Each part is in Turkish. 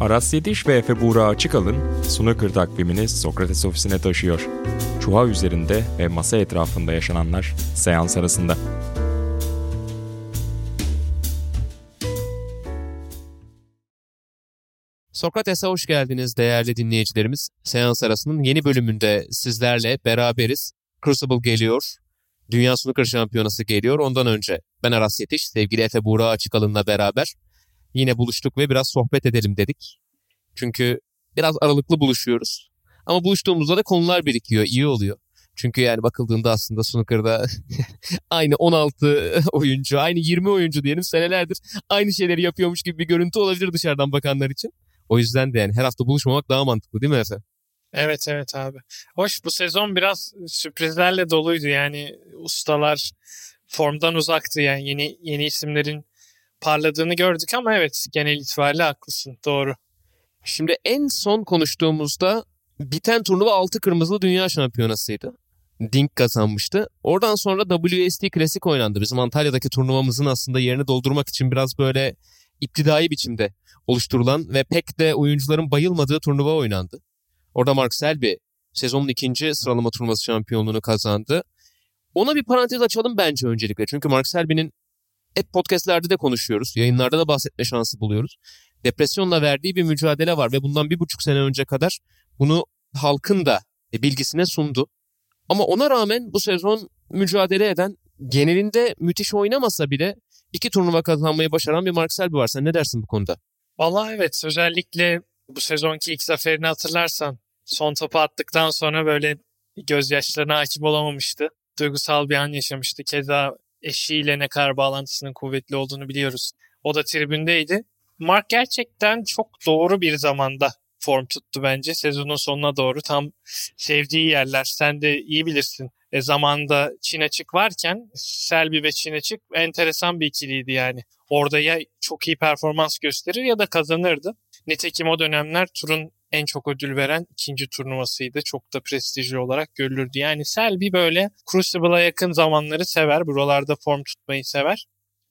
Aras Yediş ve Efe Buğra Açıkalın Snooker takvimini Sokrates ofisine taşıyor. Çuha üzerinde ve masa etrafında yaşananlar seans arasında. Sokrates'e hoş geldiniz değerli dinleyicilerimiz. Seans arasının yeni bölümünde sizlerle beraberiz. Crucible geliyor. Dünya Snooker Şampiyonası geliyor. Ondan önce ben Aras Yetiş, sevgili Efe Buğra Açıkalın'la beraber yine buluştuk ve biraz sohbet edelim dedik. Çünkü biraz aralıklı buluşuyoruz. Ama buluştuğumuzda da konular birikiyor, iyi oluyor. Çünkü yani bakıldığında aslında snooker'da aynı 16 oyuncu, aynı 20 oyuncu diyelim senelerdir aynı şeyleri yapıyormuş gibi bir görüntü olabilir dışarıdan bakanlar için. O yüzden de yani her hafta buluşmamak daha mantıklı değil mi Efe? Evet evet abi. Hoş bu sezon biraz sürprizlerle doluydu yani ustalar formdan uzaktı yani yeni yeni isimlerin parladığını gördük ama evet genel itibariyle haklısın doğru. Şimdi en son konuştuğumuzda biten turnuva 6 kırmızılı dünya şampiyonasıydı. Dink kazanmıştı. Oradan sonra WST Klasik oynandı. Bizim Antalya'daki turnuvamızın aslında yerini doldurmak için biraz böyle iptidai biçimde oluşturulan ve pek de oyuncuların bayılmadığı turnuva oynandı. Orada Mark Selby sezonun ikinci sıralama turnuvası şampiyonluğunu kazandı. Ona bir parantez açalım bence öncelikle. Çünkü Mark Selby'nin hep podcastlerde de konuşuyoruz. Yayınlarda da bahsetme şansı buluyoruz. Depresyonla verdiği bir mücadele var ve bundan bir buçuk sene önce kadar bunu halkın da bilgisine sundu. Ama ona rağmen bu sezon mücadele eden genelinde müthiş oynamasa bile iki turnuva kazanmayı başaran bir Mark Selby var. Sen ne dersin bu konuda? Vallahi evet özellikle bu sezonki ilk zaferini hatırlarsan son topu attıktan sonra böyle gözyaşlarına hakim olamamıştı. Duygusal bir an yaşamıştı. Keza eşiyle ne kadar bağlantısının kuvvetli olduğunu biliyoruz. O da tribündeydi. Mark gerçekten çok doğru bir zamanda form tuttu bence sezonun sonuna doğru. Tam sevdiği yerler. Sen de iyi bilirsin. E, zamanda Çin açık varken Selby ve Çin açık enteresan bir ikiliydi yani. Orada ya çok iyi performans gösterir ya da kazanırdı. Nitekim o dönemler turun en çok ödül veren ikinci turnuvasıydı. Çok da prestijli olarak görülürdü. Yani Selby böyle Crucible'a yakın zamanları sever. Buralarda form tutmayı sever.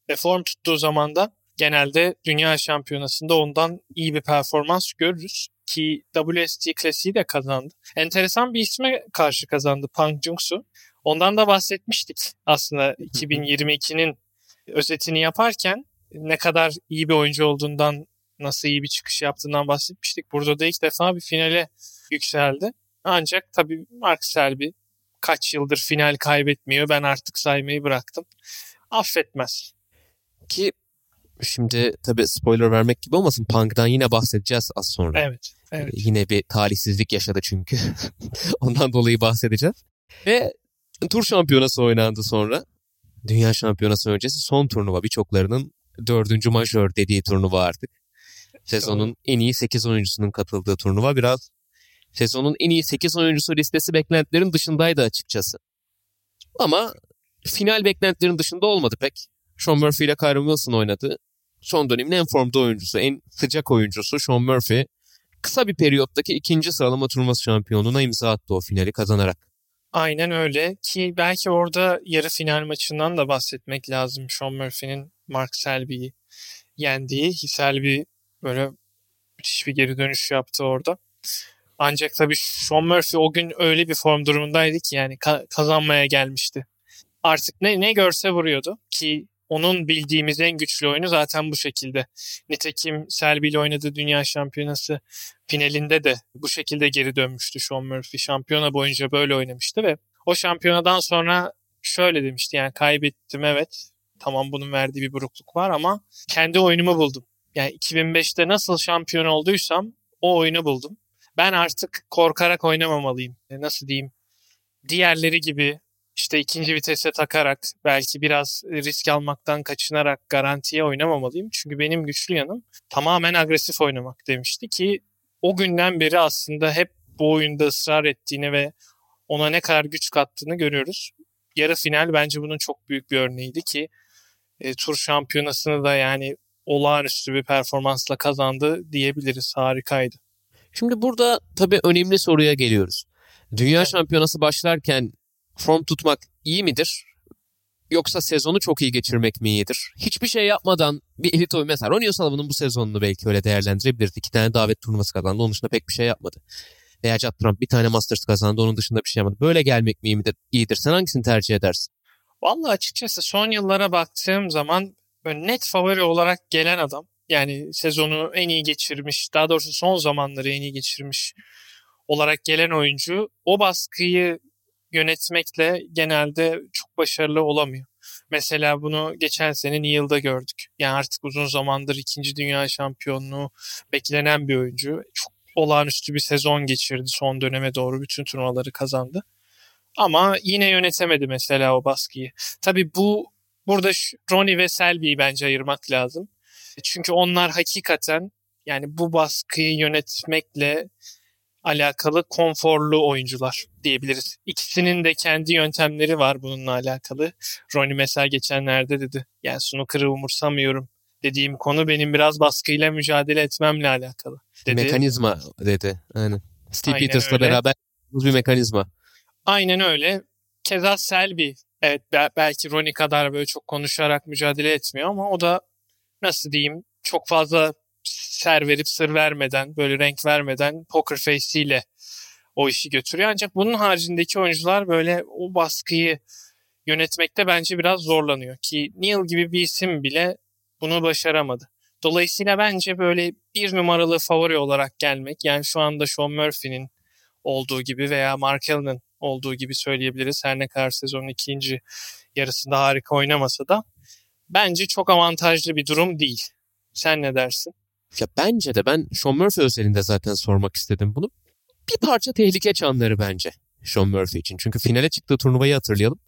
Ve form tuttuğu zaman da genelde dünya şampiyonasında ondan iyi bir performans görürüz. Ki WST klasiği de kazandı. Enteresan bir isme karşı kazandı Pang Jungsu. Ondan da bahsetmiştik aslında 2022'nin özetini yaparken ne kadar iyi bir oyuncu olduğundan nasıl iyi bir çıkış yaptığından bahsetmiştik. Burada da ilk defa bir finale yükseldi. Ancak tabii Mark Selby kaç yıldır final kaybetmiyor. Ben artık saymayı bıraktım. Affetmez. Ki şimdi tabii spoiler vermek gibi olmasın. Punk'dan yine bahsedeceğiz az sonra. Evet. evet. Yine bir talihsizlik yaşadı çünkü. Ondan dolayı bahsedeceğiz. Ve tur şampiyonası oynandı sonra. Dünya şampiyonası öncesi son turnuva birçoklarının dördüncü majör dediği turnuva artık. Sezonun en iyi 8 oyuncusunun katıldığı turnuva biraz sezonun en iyi 8 oyuncusu listesi beklentilerin dışındaydı açıkçası. Ama final beklentilerin dışında olmadı pek. Sean Murphy ile Kyron Wilson oynadı. Son dönemin en formda oyuncusu, en sıcak oyuncusu Sean Murphy kısa bir periyottaki ikinci sıralama turnuvası şampiyonluğuna imza attı o finali kazanarak. Aynen öyle ki belki orada yarı final maçından da bahsetmek lazım. Sean Murphy'nin Mark Selby'yi yendiği. Selby böyle müthiş bir geri dönüş yaptı orada. Ancak tabii Sean Murphy o gün öyle bir form durumundaydı ki yani ka- kazanmaya gelmişti. Artık ne ne görse vuruyordu ki onun bildiğimiz en güçlü oyunu zaten bu şekilde. Nitekim Selby ile oynadığı Dünya Şampiyonası finalinde de bu şekilde geri dönmüştü Sean Murphy. Şampiyona boyunca böyle oynamıştı ve o şampiyonadan sonra şöyle demişti yani kaybettim evet tamam bunun verdiği bir burukluk var ama kendi oyunumu buldum. Yani 2005'te nasıl şampiyon olduysam o oyunu buldum. Ben artık korkarak oynamamalıyım. Nasıl diyeyim? Diğerleri gibi işte ikinci vitese takarak belki biraz risk almaktan kaçınarak garantiye oynamamalıyım. Çünkü benim güçlü yanım tamamen agresif oynamak demişti ki o günden beri aslında hep bu oyunda ısrar ettiğini ve ona ne kadar güç kattığını görüyoruz. Yarı final bence bunun çok büyük bir örneğiydi ki e, tur şampiyonasını da yani olağanüstü bir performansla kazandı diyebiliriz. Harikaydı. Şimdi burada tabii önemli soruya geliyoruz. Dünya evet. şampiyonası başlarken form tutmak iyi midir? Yoksa sezonu çok iyi geçirmek mi iyidir? Hiçbir şey yapmadan bir elit oyun mesela Ronnie O'Sullivan'ın bu sezonunu belki öyle değerlendirebiliriz. İki tane davet turnuvası kazandı. Onun dışında pek bir şey yapmadı. Veya Judd Trump bir tane Masters kazandı. Onun dışında bir şey yapmadı. Böyle gelmek mi iyidir? iyidir? Sen hangisini tercih edersin? Vallahi açıkçası son yıllara baktığım zaman böyle net favori olarak gelen adam. Yani sezonu en iyi geçirmiş, daha doğrusu son zamanları en iyi geçirmiş olarak gelen oyuncu o baskıyı yönetmekle genelde çok başarılı olamıyor. Mesela bunu geçen sene Neil'da gördük. Yani artık uzun zamandır ikinci dünya şampiyonluğu beklenen bir oyuncu. Çok olağanüstü bir sezon geçirdi son döneme doğru bütün turnuvaları kazandı. Ama yine yönetemedi mesela o baskıyı. Tabii bu burada Ronnie ve Selby'yi bence ayırmak lazım. Çünkü onlar hakikaten yani bu baskıyı yönetmekle alakalı konforlu oyuncular diyebiliriz. İkisinin de kendi yöntemleri var bununla alakalı. Ronnie mesela geçenlerde dedi. Yani snooker'ı umursamıyorum dediğim konu benim biraz baskıyla mücadele etmemle alakalı. Dedi. Mekanizma dedi. Aynen. Steve Aynen Peters'la öyle. beraber bir mekanizma. Aynen öyle. Keza Selby evet belki Ronnie kadar böyle çok konuşarak mücadele etmiyor ama o da nasıl diyeyim çok fazla ser verip sır vermeden, böyle renk vermeden poker face o işi götürüyor. Ancak bunun haricindeki oyuncular böyle o baskıyı yönetmekte bence biraz zorlanıyor. Ki Neil gibi bir isim bile bunu başaramadı. Dolayısıyla bence böyle bir numaralı favori olarak gelmek yani şu anda Sean Murphy'nin olduğu gibi veya Mark Allen'ın olduğu gibi söyleyebiliriz. Her ne kadar sezonun ikinci yarısında harika oynamasa da bence çok avantajlı bir durum değil. Sen ne dersin? Ya bence de ben Sean Murphy özelinde zaten sormak istedim bunu. Bir parça tehlike çanları bence Sean Murphy için. Çünkü finale çıktığı turnuvayı hatırlayalım.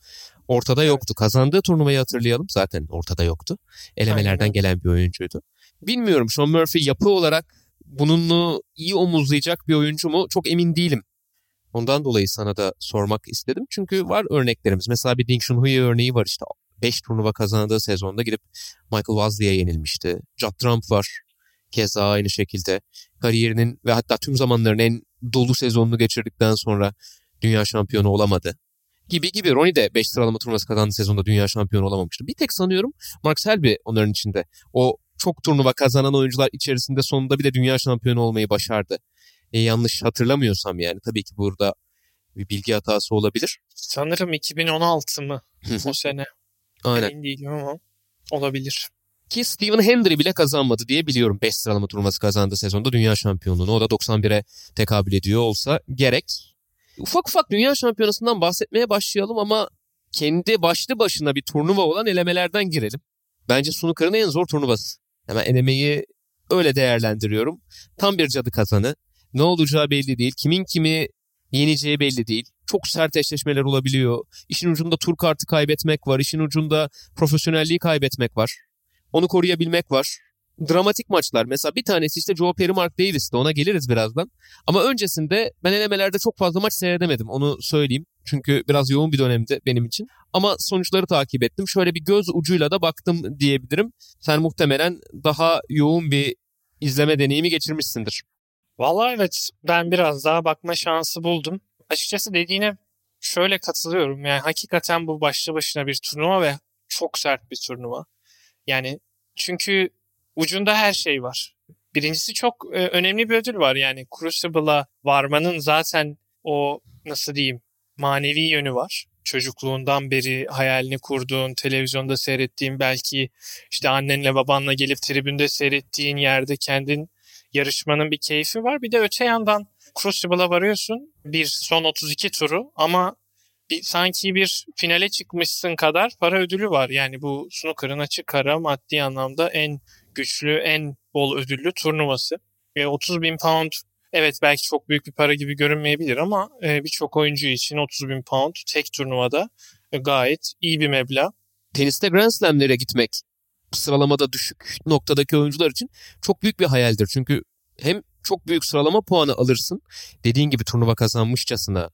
Ortada yoktu. Kazandığı turnuvayı hatırlayalım. Zaten ortada yoktu. Elemelerden Aynen. gelen bir oyuncuydu. Bilmiyorum Sean Murphy yapı olarak bununla iyi omuzlayacak bir oyuncu mu? Çok emin değilim. Ondan dolayı sana da sormak istedim. Çünkü var örneklerimiz. Mesela bir Ding Shunhui örneği var işte. 5 turnuva kazandığı sezonda gidip Michael Wasley'e yenilmişti. Judd Trump var. Keza aynı şekilde kariyerinin ve hatta tüm zamanların en dolu sezonunu geçirdikten sonra dünya şampiyonu olamadı. Gibi gibi Ronnie de 5 sıralama turnuvası kazandığı sezonda dünya şampiyonu olamamıştı. Bir tek sanıyorum Mark Selby onların içinde. O çok turnuva kazanan oyuncular içerisinde sonunda bir de dünya şampiyonu olmayı başardı. E, yanlış hatırlamıyorsam yani tabii ki burada bir bilgi hatası olabilir. Sanırım 2016 mı o sene? Aynen. Emin değilim ama olabilir. Ki Stephen Hendry bile kazanmadı diye biliyorum. 5 sıralama turnuvası kazandı sezonda dünya şampiyonluğunu. O da 91'e tekabül ediyor olsa gerek. Ufak ufak dünya şampiyonasından bahsetmeye başlayalım ama kendi başlı başına bir turnuva olan elemelerden girelim. Bence snooker'ın en zor turnuvası. Hemen elemeyi öyle değerlendiriyorum. Tam bir cadı kazanı. Ne olacağı belli değil. Kimin kimi yeneceği belli değil. Çok sert eşleşmeler olabiliyor. İşin ucunda tur kartı kaybetmek var. İşin ucunda profesyonelliği kaybetmek var. Onu koruyabilmek var. Dramatik maçlar. Mesela bir tanesi işte Joe Perry Mark Davis'ti. Ona geliriz birazdan. Ama öncesinde ben elemelerde çok fazla maç seyredemedim. Onu söyleyeyim. Çünkü biraz yoğun bir dönemdi benim için. Ama sonuçları takip ettim. Şöyle bir göz ucuyla da baktım diyebilirim. Sen muhtemelen daha yoğun bir izleme deneyimi geçirmişsindir. Vallahi evet ben biraz daha bakma şansı buldum. Açıkçası dediğine şöyle katılıyorum. Yani hakikaten bu başlı başına bir turnuva ve çok sert bir turnuva. Yani çünkü ucunda her şey var. Birincisi çok e, önemli bir ödül var. Yani Crucible'a varmanın zaten o nasıl diyeyim manevi yönü var. Çocukluğundan beri hayalini kurduğun, televizyonda seyrettiğin belki işte annenle babanla gelip tribünde seyrettiğin yerde kendin yarışmanın bir keyfi var. Bir de öte yandan Crucible'a varıyorsun. Bir son 32 turu ama bir, sanki bir finale çıkmışsın kadar para ödülü var. Yani bu snooker'ın açık ara maddi anlamda en güçlü, en bol ödüllü turnuvası. E, 30 bin pound evet belki çok büyük bir para gibi görünmeyebilir ama e, birçok oyuncu için 30 bin pound tek turnuvada e, gayet iyi bir meblağ. Teniste Grand Slam'lere gitmek sıralamada düşük noktadaki oyuncular için çok büyük bir hayaldir. Çünkü hem çok büyük sıralama puanı alırsın. Dediğin gibi turnuva kazanmışçasına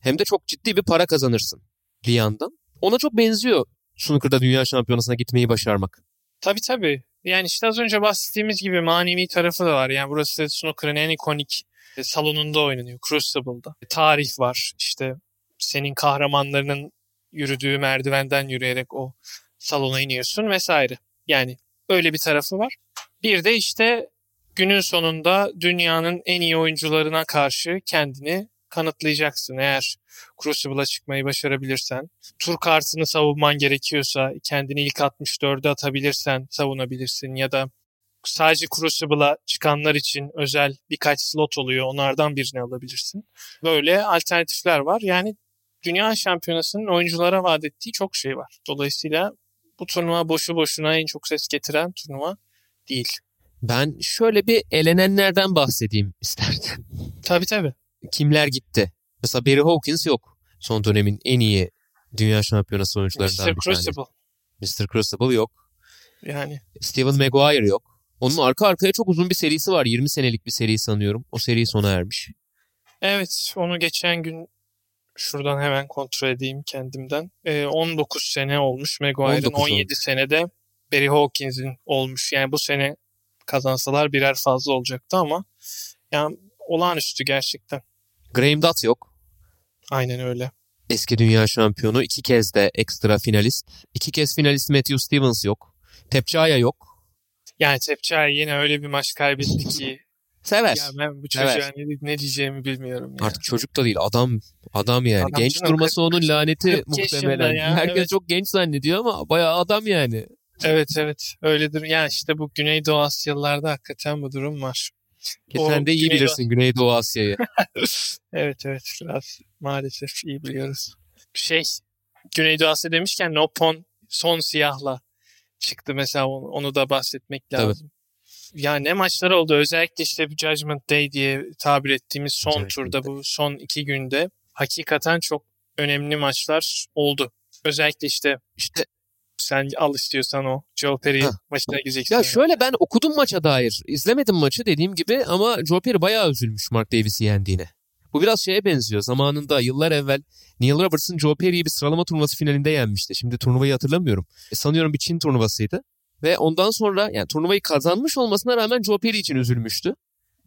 hem de çok ciddi bir para kazanırsın bir yandan. Ona çok benziyor snooker'da dünya şampiyonasına gitmeyi başarmak. Tabii tabii. Yani işte az önce bahsettiğimiz gibi manevi tarafı da var. Yani burası snooker'ın en ikonik salonunda oynanıyor. Crucible'da. Tarih var. İşte senin kahramanlarının yürüdüğü merdivenden yürüyerek o salona iniyorsun vesaire. Yani öyle bir tarafı var. Bir de işte günün sonunda dünyanın en iyi oyuncularına karşı kendini kanıtlayacaksın. Eğer Crucible'a çıkmayı başarabilirsen, tur kartını savunman gerekiyorsa, kendini ilk 64'e atabilirsen savunabilirsin ya da sadece Crucible'a çıkanlar için özel birkaç slot oluyor. Onlardan birini alabilirsin. Böyle alternatifler var. Yani Dünya Şampiyonası'nın oyunculara vaat ettiği çok şey var. Dolayısıyla bu turnuva boşu boşuna en çok ses getiren turnuva değil. Ben şöyle bir elenenlerden bahsedeyim istersen. Tabii tabii. Kimler gitti? Mesela Barry Hawkins yok. Son dönemin en iyi dünya şampiyonası oyuncularından Mr. bir tanesi. Mr. Crucible yok. Yani Steven Maguire yok. Onun arka arkaya çok uzun bir serisi var. 20 senelik bir seri sanıyorum. O seri sona ermiş. evet onu geçen gün şuradan hemen kontrol edeyim kendimden. Ee, 19 sene olmuş Maguire'ın 19 oldu. 17 senede Barry Hawkins'in olmuş. Yani bu sene kazansalar birer fazla olacaktı ama yani olağanüstü gerçekten. Graham Dutt yok. Aynen öyle. Eski dünya şampiyonu. iki kez de ekstra finalist. İki kez finalist Matthew Stevens yok. Tepçaya yok. Yani Tepçay yine öyle bir maç kaybetti ki Sever. ya ben bu çocuğa Evet. ne, ne diyeceğimi bilmiyorum. Ya. Artık çocuk da değil adam adam yani. Adam Genç durması onun laneti 40 yaşında muhtemelen. ya, Herkes evet. çok genç zannediyor ama bayağı adam yani. Evet evet öyledir. Yani işte bu Güneydoğu Asyalılarda hakikaten bu durum var. Ki O sen de iyi Güneydoğu- bilirsin Güneydoğu Asya'yı. Evet evet biraz maalesef iyi biliyoruz. Şey Güneydoğu Asya demişken Nopon son siyahla çıktı mesela onu, onu da bahsetmek Tabii. Ya ne maçlar oldu özellikle işte bu Judgment Day diye tabir ettiğimiz son Judgment turda bu son iki günde hakikaten çok önemli maçlar oldu. Özellikle işte İşte sen al istiyorsan o Joe Perry Ha. maçına gireceksin. ya şöyle ben okudum maça dair. İzlemedim maçı dediğim gibi ama Joe Perry bayağı üzülmüş Mark Davis'i yendiğine. Bu biraz şeye benziyor. Zamanında yıllar evvel Neil Robertson Joe Perry'i bir sıralama turnuvası finalinde yenmişti. Şimdi turnuvayı hatırlamıyorum. E, sanıyorum bir Çin turnuvasıydı. Ve ondan sonra yani turnuvayı kazanmış olmasına rağmen Joe Perry için üzülmüştü.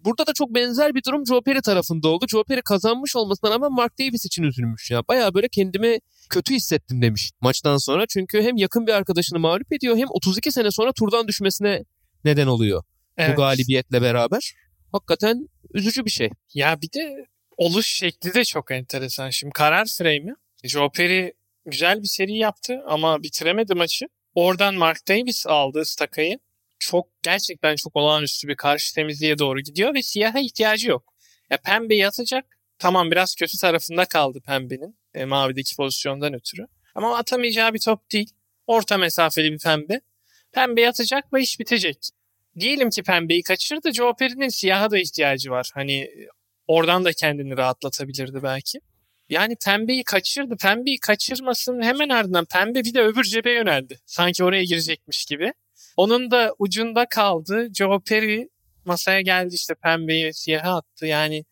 Burada da çok benzer bir durum Joe Perry tarafında oldu. Joe Perry kazanmış olmasına rağmen Mark Davis için üzülmüş. Ya bayağı böyle kendimi kötü hissettim demiş maçtan sonra. Çünkü hem yakın bir arkadaşını mağlup ediyor hem 32 sene sonra turdan düşmesine neden oluyor Evet. bu galibiyetle beraber. Hakikaten üzücü bir şey. Ya bir de oluş şekli de çok enteresan. Şimdi karar frame'i. Joe Perry güzel bir seri yaptı ama bitiremedi maçı. Oradan Mark Davis aldı stakayı. Çok gerçekten çok olağanüstü bir karşı temizliğe doğru gidiyor ve siyaha ihtiyacı yok. Ya pembe yatacak. Tamam biraz kötü tarafında kaldı pembenin. E, mavideki pozisyondan ötürü. Ama atamayacağı bir top değil. Orta mesafeli bir pembe. Pembe yatacak ve iş bitecek. Diyelim ki pembeyi kaçırdı. Joe Perry'nin siyaha da ihtiyacı var. Hani Oradan da kendini rahatlatabilirdi belki. Yani pembeyi kaçırdı. Pembeyi kaçırmasının hemen ardından pembe bir de öbür cebe yöneldi. Sanki oraya girecekmiş gibi. Onun da ucunda kaldı. Joe Perry masaya geldi işte pembeyi siyaha attı. Yani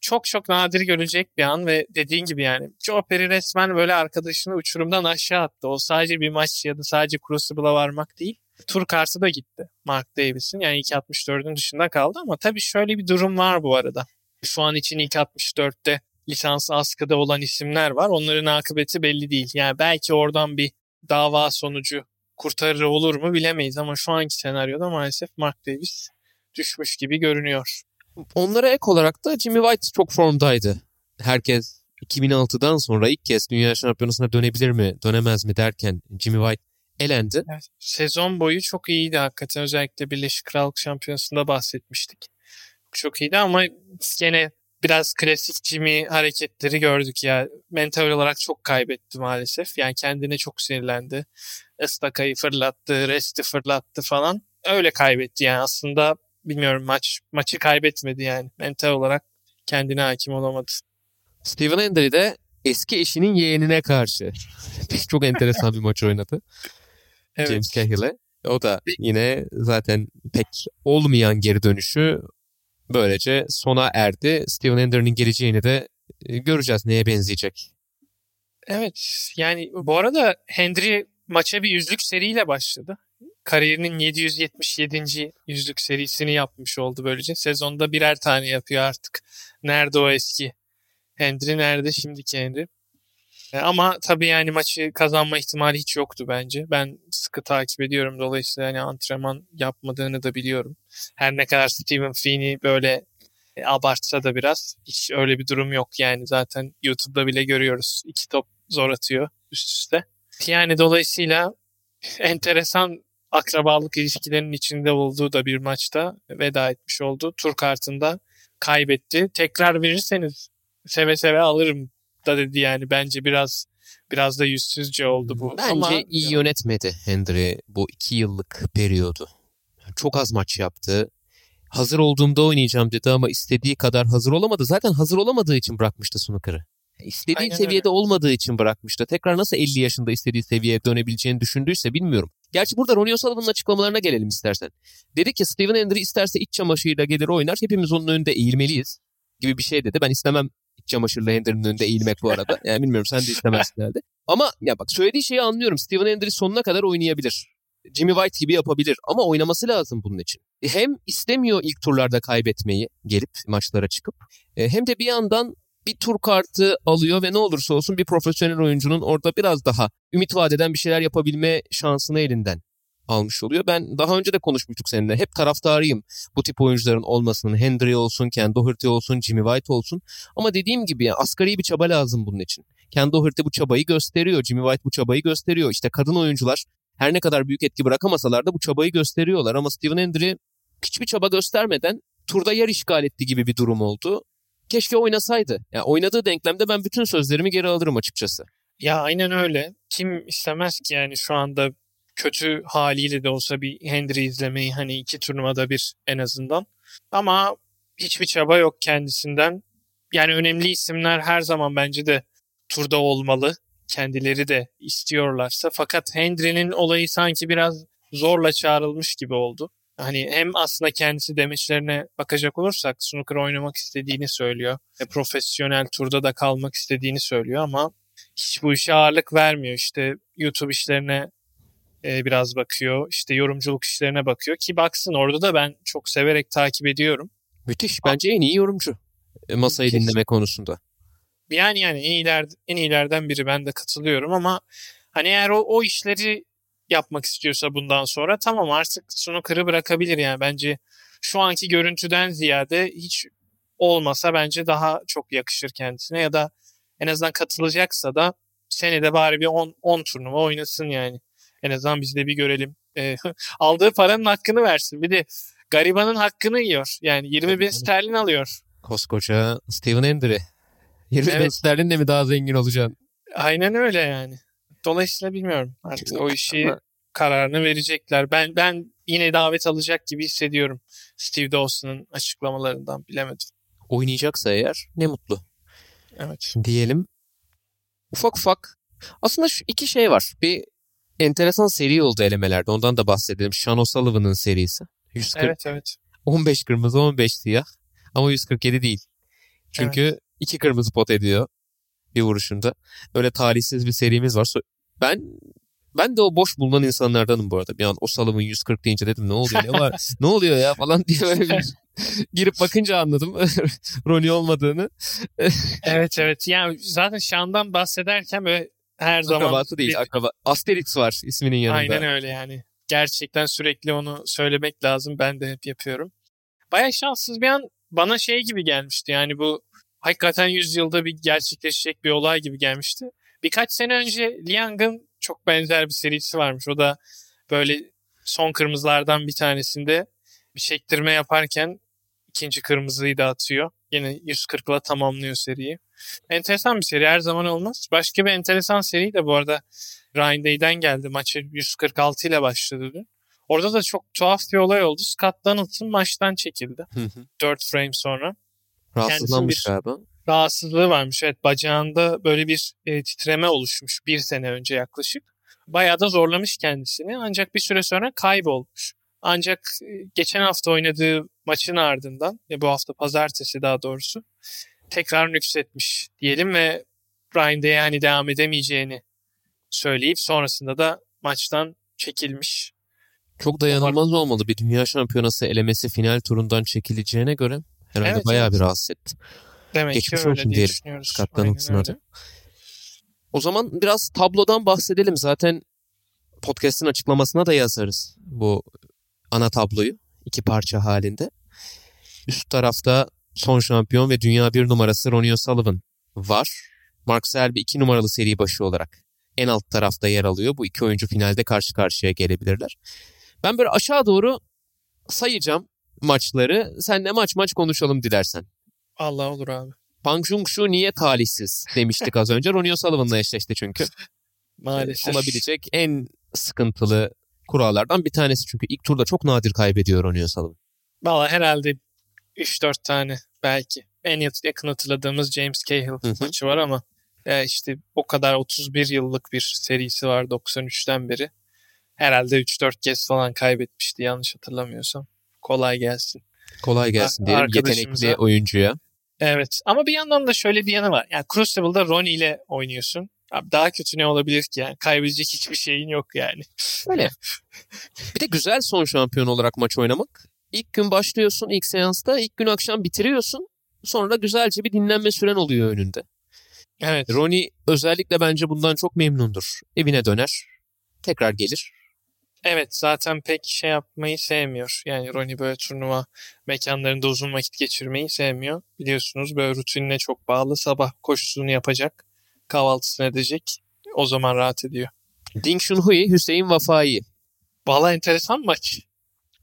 çok çok nadir görecek bir an ve dediğin gibi yani Joe Perry resmen böyle arkadaşını uçurumdan aşağı attı. O sadece bir maç ya da sadece Crucible'a varmak değil. Tur kartı da gitti Mark Davis'in. Yani ilk 2.64'ün dışında kaldı ama tabii şöyle bir durum var bu arada. Şu an için 2.64'te lisans askıda olan isimler var. Onların akıbeti belli değil. Yani belki oradan bir dava sonucu kurtarır olur mu bilemeyiz ama şu anki senaryoda maalesef Mark Davis düşmüş gibi görünüyor. Onlara ek olarak da Jimmy White çok formdaydı. Herkes 2006'dan sonra ilk kez dünya şampiyonasına dönebilir mi, dönemez mi derken Jimmy White elendi. Sezon boyu çok iyiydi hakikaten. Özellikle Birleşik Krallık Şampiyonası'nda bahsetmiştik. Çok iyiydi ama gene biraz klasik Jimmy hareketleri gördük ya. Mental olarak çok kaybetti maalesef. Yani kendine çok sinirlendi. Istakayı fırlattı, resti fırlattı falan. Öyle kaybetti yani aslında bilmiyorum maç maçı kaybetmedi yani. Mental olarak kendine hakim olamadı. Steven Hendry de eski eşinin yeğenine karşı çok enteresan bir maç oynadı. Evet. James Cahill'e. O da yine zaten pek olmayan geri dönüşü böylece sona erdi. Steven Hendry'nin geleceğini de e, göreceğiz neye benzeyecek. Evet yani bu arada Hendry maça bir yüzlük seriyle başladı. Kariyerinin 777. yüzlük serisini yapmış oldu böylece. Sezonda birer tane yapıyor artık. Nerede o eski? Hendry nerede şimdiki Hendry? E, ama tabii yani maçı kazanma ihtimali hiç yoktu bence. Ben sıkı takip ediyorum. Dolayısıyla hani antrenman yapmadığını da biliyorum. Her ne kadar Stephen Feeney böyle e, abartsa da biraz hiç öyle bir durum yok yani. Zaten YouTube'da bile görüyoruz. iki top zor atıyor üst üste. Yani dolayısıyla enteresan akrabalık ilişkilerinin içinde olduğu da bir maçta veda etmiş oldu. Tur kartında kaybetti. Tekrar verirseniz seve seve alırım da dedi yani bence biraz biraz da yüzsüzce oldu bu. Bence Ama, iyi yönetmedi Hendry bu iki yıllık periyodu. Çok az maç yaptı. Hazır olduğumda oynayacağım dedi ama istediği kadar hazır olamadı. Zaten hazır olamadığı için bırakmıştı snooker'ı. İstediği Aynen seviyede olmadığı için bırakmıştı. Tekrar nasıl 50 yaşında istediği seviyeye dönebileceğini düşündüyse bilmiyorum. Gerçi burada Ronnie O'Sullivan'ın açıklamalarına gelelim istersen. Dedi ki Steven Hendry isterse iç çamaşırıyla gelir oynar. Hepimiz onun önünde eğilmeliyiz gibi bir şey dedi. Ben istemem çamaşırla Hendry'nin önünde eğilmek bu arada. Yani bilmiyorum sen de istemezsin herhalde. Ama ya bak söylediği şeyi anlıyorum. Steven Hendry sonuna kadar oynayabilir. Jimmy White gibi yapabilir ama oynaması lazım bunun için. E, Hem istemiyor ilk turlarda kaybetmeyi gelip maçlara çıkıp e, hem de bir yandan bir tur kartı alıyor ve ne olursa olsun bir profesyonel oyuncunun orada biraz daha ümit vadeden bir şeyler yapabilme şansını elinden almış oluyor. Ben daha önce de konuşmuştuk seninle. Hep taraftarıyım bu tip oyuncuların olmasının. Hendry olsun, Ken Doherty olsun, Jimmy White olsun. Ama dediğim gibi ya, asgari bir çaba lazım bunun için. Ken Doherty bu çabayı gösteriyor. Jimmy White bu çabayı gösteriyor. İşte kadın oyuncular her ne kadar büyük etki bırakamasalar da bu çabayı gösteriyorlar. Ama Steven Hendry hiçbir çaba göstermeden turda yer işgal etti gibi bir durum oldu. Keşke oynasaydı. Yani oynadığı denklemde ben bütün sözlerimi geri alırım açıkçası. Ya aynen öyle. Kim istemez ki yani şu anda kötü haliyle de olsa bir Hendry izlemeyi hani iki turnuvada bir en azından. Ama hiçbir çaba yok kendisinden. Yani önemli isimler her zaman bence de turda olmalı. Kendileri de istiyorlarsa. Fakat Hendry'nin olayı sanki biraz zorla çağrılmış gibi oldu. Hani hem aslında kendisi demeçlerine bakacak olursak snooker oynamak istediğini söylüyor. E, profesyonel turda da kalmak istediğini söylüyor ama hiç bu işe ağırlık vermiyor. İşte YouTube işlerine e, biraz bakıyor. İşte yorumculuk işlerine bakıyor ki baksın orada da ben çok severek takip ediyorum. Müthiş. Bence en iyi yorumcu. e, Masayı Kesin. dinleme konusunda. Yani yani en iyiler en iyilerden biri ben de katılıyorum ama hani eğer o, o işleri yapmak istiyorsa bundan sonra tamam artık snooker'ı bırakabilir yani bence şu anki görüntüden ziyade hiç olmasa bence daha çok yakışır kendisine ya da en azından katılacaksa da senede bari bir 10 10 turnuva oynasın yani. En azından biz de bir görelim. Ee, aldığı paranın hakkını versin. Bir de garibanın hakkını yiyor. Yani 20 bin sterlin alıyor. Koskoca Steven Hendry. 20 bin Evet. sterlinle mi daha zengin olacaksın? Aynen öyle yani. Dolayısıyla bilmiyorum. Artık o işi kararını verecekler. Ben ben yine davet alacak gibi hissediyorum. Steve Dawson'ın açıklamalarından bilemedim. Oynayacaksa eğer ne mutlu Evet. diyelim. Ufak ufak. Aslında şu iki şey var. Bir enteresan seri oldu elemelerde. Ondan da bahsedelim. Sean O'Sullivan'ın serisi. 140, Evet evet. 15 kırmızı 15 siyah. Ama 147 değil. Çünkü iki kırmızı pot ediyor bir vuruşunda. Öyle talihsiz bir serimiz var. Ben ben de o boş bulunan insanlardanım bu arada. Bir an o salımın 140 deyince dedim ne oluyor ne var ne oluyor ya falan diye böyle bir girip bakınca anladım Ronnie olmadığını. Evet evet. Yani zaten Şan'dan bahsederken böyle her zaman Akrabası değil bir- akraba. Asterix var isminin yanında. Aynen öyle yani. Gerçekten sürekli onu söylemek lazım. Ben de hep yapıyorum. Baya şanssız bir an bana şey gibi gelmişti. Yani bu hakikaten yüzyılda bir gerçekleşecek bir olay gibi gelmişti. Birkaç sene önce Liang'ın çok benzer bir serisi varmış. O da böyle son kırmızılardan bir tanesinde bir çektirme yaparken ikinci kırmızıyı da atıyor. Yine 140'la tamamlıyor seriyi. Enteresan bir seri her zaman olmaz. Başka bir enteresan seri de bu arada Ryan Day'den geldi. Maçı 146 ile başladı dün. Orada da çok tuhaf bir olay oldu. Scott Donaldson maçtan çekildi. Hı hı. 4 frame sonra. Rahatsızlanmış galiba. Rahatsızlığı varmış. Evet bacağında böyle bir e, titreme oluşmuş bir sene önce yaklaşık. Bayağı da zorlamış kendisini ancak bir süre sonra kaybolmuş. Ancak e, geçen hafta oynadığı maçın ardından ve bu hafta pazartesi daha doğrusu tekrar nüksetmiş diyelim ve Ryan Day hani devam edemeyeceğini söyleyip sonrasında da maçtan çekilmiş. Çok dayanılmaz olmalı. Bir dünya şampiyonası elemesi final turundan çekileceğine göre herhalde Evet, bayağı evet. bir rahatsız etti. Demek Geçmiş ki öyle olsun diye diyelim da. O zaman biraz tablodan bahsedelim. Zaten podcast'in açıklamasına da yazarız bu ana tabloyu iki parça halinde. Üst tarafta son şampiyon ve dünya bir numarası Ronnie O'Sullivan var. Mark Selby iki numaralı seri başı olarak en alt tarafta yer alıyor. Bu iki oyuncu finalde karşı karşıya gelebilirler. Ben böyle aşağı doğru sayacağım maçları. Sen de maç maç konuşalım dilersen. Allah olur abi. Pang Jung-shu niye talihsiz demiştik az önce. Ronnie O'Sullivan'la eşleşti çünkü. Maalesef. Olabilecek en sıkıntılı kurallardan bir tanesi. Çünkü ilk turda çok nadir kaybediyor Ronnie O'Sullivan. Valla herhalde 3-4 tane belki. En yakın hatırladığımız James Cahill hı. maçı var ama ya işte o kadar 31 yıllık bir serisi var 93'ten beri. Herhalde 3-4 kez falan kaybetmişti yanlış hatırlamıyorsam. Kolay gelsin. Kolay gelsin diyelim yetenekli oyuncuya. Evet ama bir yandan da şöyle bir yanı var. Yani Crucible'da Ronnie ile oynuyorsun. Abi daha kötü ne olabilir ki yani? Kaybedecek hiçbir şeyin yok yani. Öyle. bir de güzel son şampiyon olarak maç oynamak. İlk gün başlıyorsun ilk seansta, ilk gün akşam bitiriyorsun. Sonra güzelce bir dinlenme süren oluyor önünde. Evet. Ronnie özellikle bence bundan çok memnundur. Evine döner, tekrar gelir. Evet zaten pek şey yapmayı sevmiyor. Yani Ronnie böyle turnuva mekanlarında uzun vakit geçirmeyi sevmiyor. Biliyorsunuz böyle rutinine çok bağlı. Sabah koşusunu yapacak. Kahvaltısını edecek. O zaman rahat ediyor. Ding Junhui, Hüseyin Vafai. Valla enteresan maç.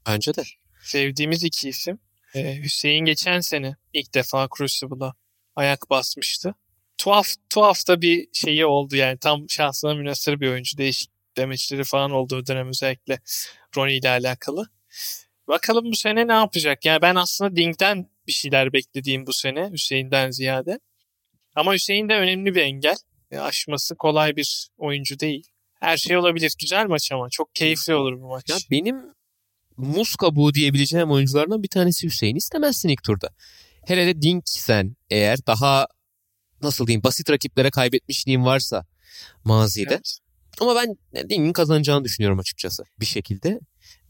Bence de. Sevdiğimiz iki isim. Ee, Hüseyin geçen sene ilk defa Crucible'a ayak basmıştı. Tuhaf tuhaf da bir şeyi oldu yani. Tam şansına münasır bir oyuncu. Değişik demeçleri falan olduğu dönem özellikle Ronnie ile alakalı. Bakalım bu sene ne yapacak? Yani ben aslında Ding'den bir şeyler beklediğim bu sene Hüseyin'den ziyade. Ama Hüseyin de önemli bir engel. E, aşması kolay bir oyuncu değil. Her şey olabilir. Güzel maç ama. Çok keyifli olur bu maç. Ya benim muz kabuğu diyebileceğim oyunculardan bir tanesi Hüseyin. İstemezsin ilk turda. Hele de Dink sen eğer daha nasıl diyeyim basit rakiplere kaybetmişliğin varsa mazide. Evet. Ama ben Dink'in kazanacağını düşünüyorum açıkçası bir şekilde.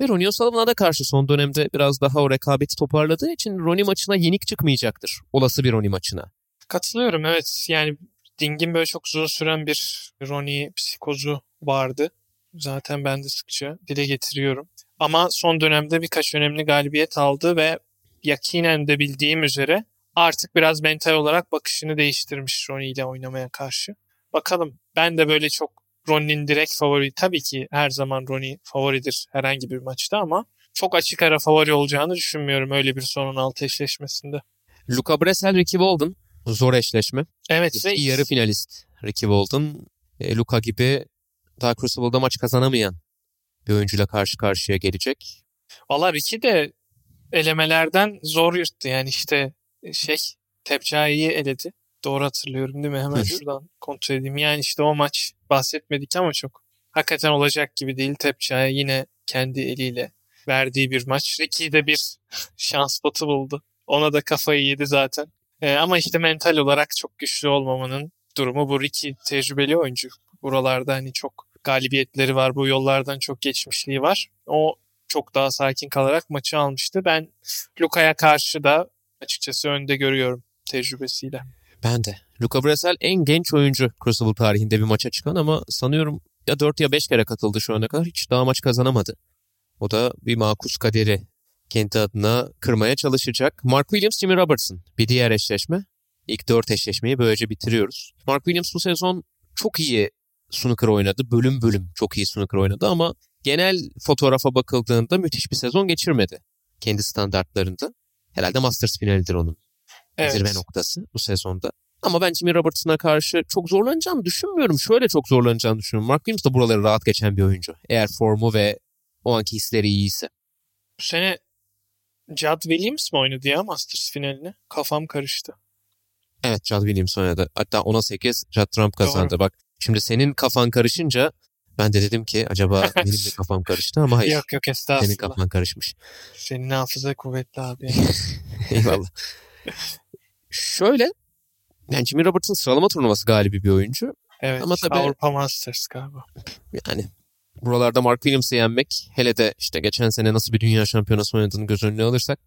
Ve Ronnie O'Sullivan'a da karşı son dönemde biraz daha o rekabeti toparladığı için Ronnie maçına yenik çıkmayacağdır. Olası bir Ronnie maçına. Katılıyorum evet. Yani Ding'in böyle çok uzun süren bir Ronnie psikozu vardı. Zaten ben de sıkça dile getiriyorum. Ama son dönemde birkaç önemli galibiyet aldı ve yakinen de bildiğim üzere artık biraz mental olarak bakışını değiştirmiş Ronnie ile oynamaya karşı. Bakalım ben de böyle çok Ronnie'nin direkt favori tabii ki her zaman Ronnie favoridir herhangi bir maçta ama çok açık ara favori olacağını düşünmüyorum öyle bir son 16 eşleşmesinde. Luca Bressel, Ricky Walden. Zor eşleşme. Evet ve Eski yarı finalist Ricky Walden. E, Luca gibi daha Crucible'da maç kazanamayan bir oyuncuyla karşı karşıya gelecek. Valla Ricky de elemelerden zor yırttı. Yani işte şey Tepçay'ı eledi. Doğru hatırlıyorum değil mi? Hemen şuradan kontrol edeyim. Yani işte o maç bahsetmedik ama çok hakikaten olacak gibi değil. Tepçay'a yine kendi eliyle verdiği bir maç. Ricky de bir şans botu buldu. Ona da kafayı yedi zaten. Ee, ama işte mental olarak çok güçlü olmamanın durumu bu. Ricky tecrübeli oyuncu. Buralarda hani çok galibiyetleri var. Bu yollardan çok geçmişliği var. O çok daha sakin kalarak maçı almıştı. Ben Luka'ya karşı da açıkçası önde görüyorum tecrübesiyle. Ben de. Luca Bressel en genç oyuncu Crucible tarihinde bir maça çıkan ama sanıyorum ya 4 ya 5 kere katıldı şu ana kadar. Hiç daha maç kazanamadı. O da bir makus kaderi kendi adına kırmaya çalışacak. Mark Williams, Jimmy Robertson bir diğer eşleşme. İlk 4 eşleşmeyi böylece bitiriyoruz. Mark Williams bu sezon çok iyi snooker oynadı. Bölüm bölüm çok iyi snooker oynadı ama genel fotoğrafa bakıldığında müthiş bir sezon geçirmedi. Kendi standartlarında. Herhalde Masters finalidir onun Evet. zirve noktası bu sezonda. Ama ben Jimmy Robertson'a karşı çok zorlanacağını düşünmüyorum. Şöyle çok zorlanacağını düşünüyorum. Mark Williams da buraları rahat geçen bir oyuncu. Eğer formu ve o anki hisleri iyiyse. Bu sene Judd Williams mı oynadı ya Masters finaline? Kafam karıştı. Evet Judd Williams oynadı. Hatta 10'a 8 Judd Trump kazandı. Bak şimdi senin kafan karışınca ben de dedim ki acaba benim de kafam karıştı ama hayır. Yok yok Senin estağfurullah. kafan karışmış. Senin hafıza kuvvetli abi. Eyvallah. Şöyle yani Jimmy Robertson sıralama turnuvası galibi bir oyuncu. Evet. Ama tabii- Avrupa Masters galiba. Yani buralarda Mark Williams'ı yenmek hele de işte geçen sene nasıl bir dünya şampiyonası oynadığını göz önüne alırsak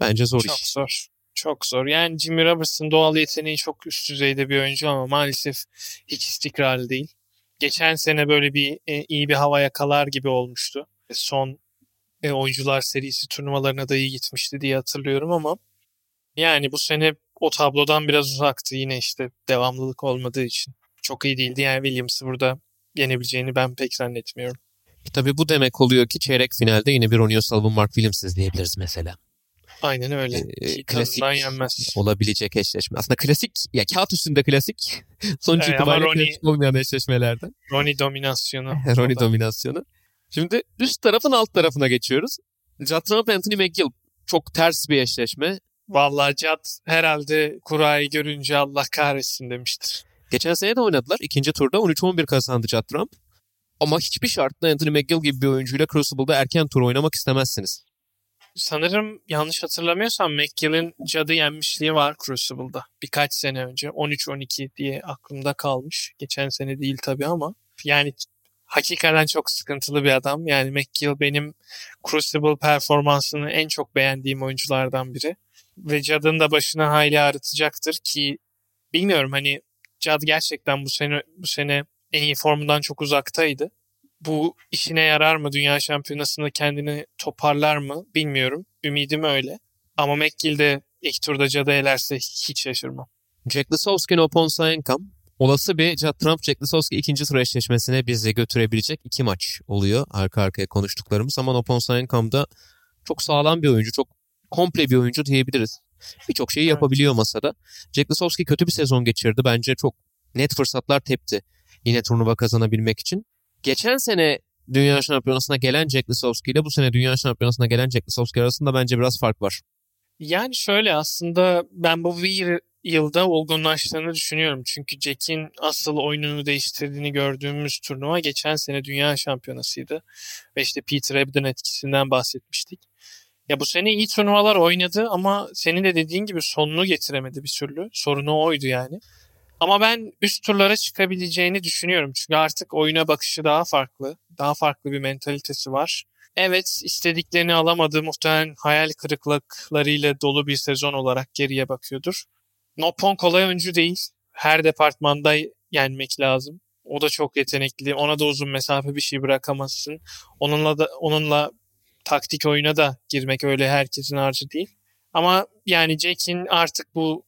bence zor Çok iş. zor. Çok zor. Yani Jimmy Robertson doğal yeteneği çok üst düzeyde bir oyuncu ama maalesef hiç istikrarlı değil. Geçen sene böyle bir e, iyi bir hava yakalar gibi olmuştu. E, son e, oyuncular serisi turnuvalarına da iyi gitmişti diye hatırlıyorum ama yani bu sene o tablodan biraz uzaktı yine işte devamlılık olmadığı için. Çok iyi değildi yani Williams'ı burada yenebileceğini ben pek zannetmiyorum. Tabii bu demek oluyor ki çeyrek finalde yine bir Ronnie O'Sullivan Mark Williams izleyebiliriz mesela. Aynen öyle. Ee, klasik yenmez. olabilecek eşleşme. Aslında klasik ya kağıt üstünde klasik. Sonuç Evet, itibariyle Ronnie- klasik olmayan eşleşmelerden. Ronnie dominasyonu. Da- dominasyonu. Şimdi üst tarafın alt tarafına geçiyoruz. Judd Trump Anthony McGill çok ters bir eşleşme. Vallahi Cad herhalde kurayı görünce Allah kahretsin demiştir. Geçen sene de oynadılar. İkinci turda 13-11 kazandı Judd Trump. Ama hiçbir şartla Anthony McGill gibi bir oyuncuyla Crucible'da erken tur oynamak istemezsiniz. Sanırım yanlış hatırlamıyorsam McGill'in cadı yenmişliği var Crucible'da. Birkaç sene önce 13-12 diye aklımda kalmış. Geçen sene değil tabii ama. Yani hakikaten çok sıkıntılı bir adam. Yani McGill benim Crucible performansını en çok beğendiğim oyunculardan biri. Ve Cad'ın da başına hayli ağrıtacaktır ki bilmiyorum hani Cad gerçekten bu sene bu sene en iyi formundan çok uzaktaydı. Bu işine yarar mı? Dünya şampiyonasında kendini toparlar mı? Bilmiyorum. Ümidim öyle. Ama McGill de ilk turda Cad'ı elerse hiç şaşırmam. Jack Lisowski ile Oponsa Enkam olası bir Trump Jack Lisowski ikinci tur eşleşmesine bizi götürebilecek iki maç oluyor arka arkaya konuştuklarımız. Ama Oponsa Enkam da çok sağlam bir oyuncu, çok komple bir oyuncu diyebiliriz. Birçok şeyi yapabiliyor masada. Jack Lisowski kötü bir sezon geçirdi. Bence çok net fırsatlar tepti yine turnuva kazanabilmek için. Geçen sene Dünya Şampiyonası'na gelen Jack Lisowski ile bu sene Dünya Şampiyonası'na gelen Jack Lisowski arasında bence biraz fark var. Yani şöyle aslında ben bu bir yılda olgunlaştığını düşünüyorum. Çünkü Jack'in asıl oyununu değiştirdiğini gördüğümüz turnuva geçen sene Dünya Şampiyonası'ydı. Ve işte Peter Ebden etkisinden bahsetmiştik. Ya bu sene iyi turnuvalar oynadı ama senin de dediğin gibi sonunu getiremedi bir türlü. Sorunu oydu yani. Ama ben üst turlara çıkabileceğini düşünüyorum. Çünkü artık oyuna bakışı daha farklı. Daha farklı bir mentalitesi var. Evet istediklerini alamadı. Muhtemelen hayal kırıklıklarıyla dolu bir sezon olarak geriye bakıyordur. Nopon kolay oyuncu değil. Her departmanda yenmek lazım. O da çok yetenekli. Ona da uzun mesafe bir şey bırakamazsın. Onunla da onunla taktik oyuna da girmek öyle herkesin harcı değil. Ama yani Jack'in artık bu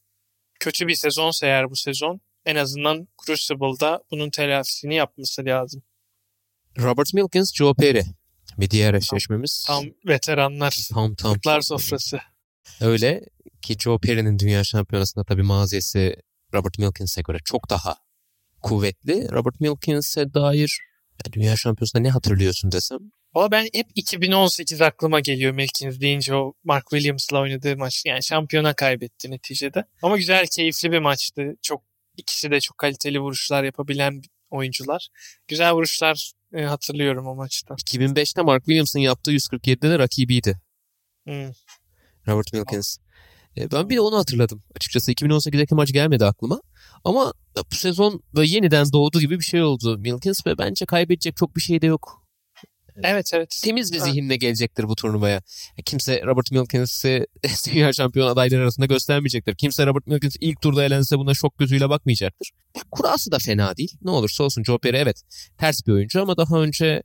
kötü bir sezonsa eğer bu sezon en azından Crucible'da bunun telafisini yapması lazım. Robert Milkins, Joe Perry bir diğer eşleşmemiz. Tam veteranlar. tam tam. Kurtlar sofrası. Öyle ki Joe Perry'nin dünya şampiyonasında tabii maziyesi Robert Milkins'e göre çok daha kuvvetli. Robert Milkins'e dair ya dünya şampiyonasında ne hatırlıyorsun desem. Valla ben hep 2018 aklıma geliyor Milkins deyince o Mark Williams'la oynadığı maç. Yani şampiyona kaybetti neticede. Ama güzel, keyifli bir maçtı. Çok ikisi de çok kaliteli vuruşlar yapabilen oyuncular. Güzel vuruşlar e, hatırlıyorum o maçta. 2005'te Mark Williams'ın yaptığı 147'de de rakibiydi Hmm. Robert Milkins. E, Ben bir de onu hatırladım. Açıkçası 2018'deki maç gelmedi aklıma. Ama bu sezon böyle yeniden doğdu gibi bir şey oldu Milkins ve bence kaybedecek çok bir şey de yok. Evet evet. temiz bir zihinle gelecektir bu turnuvaya. Kimse Robert Milkins'i dünya şampiyon adayları arasında göstermeyecektir. Kimse Robert Milkins ilk turda elense buna şok gözüyle bakmayacaktır. Ya, kurası da fena değil. Ne olursa olsun Joe Perry evet ters bir oyuncu ama daha önce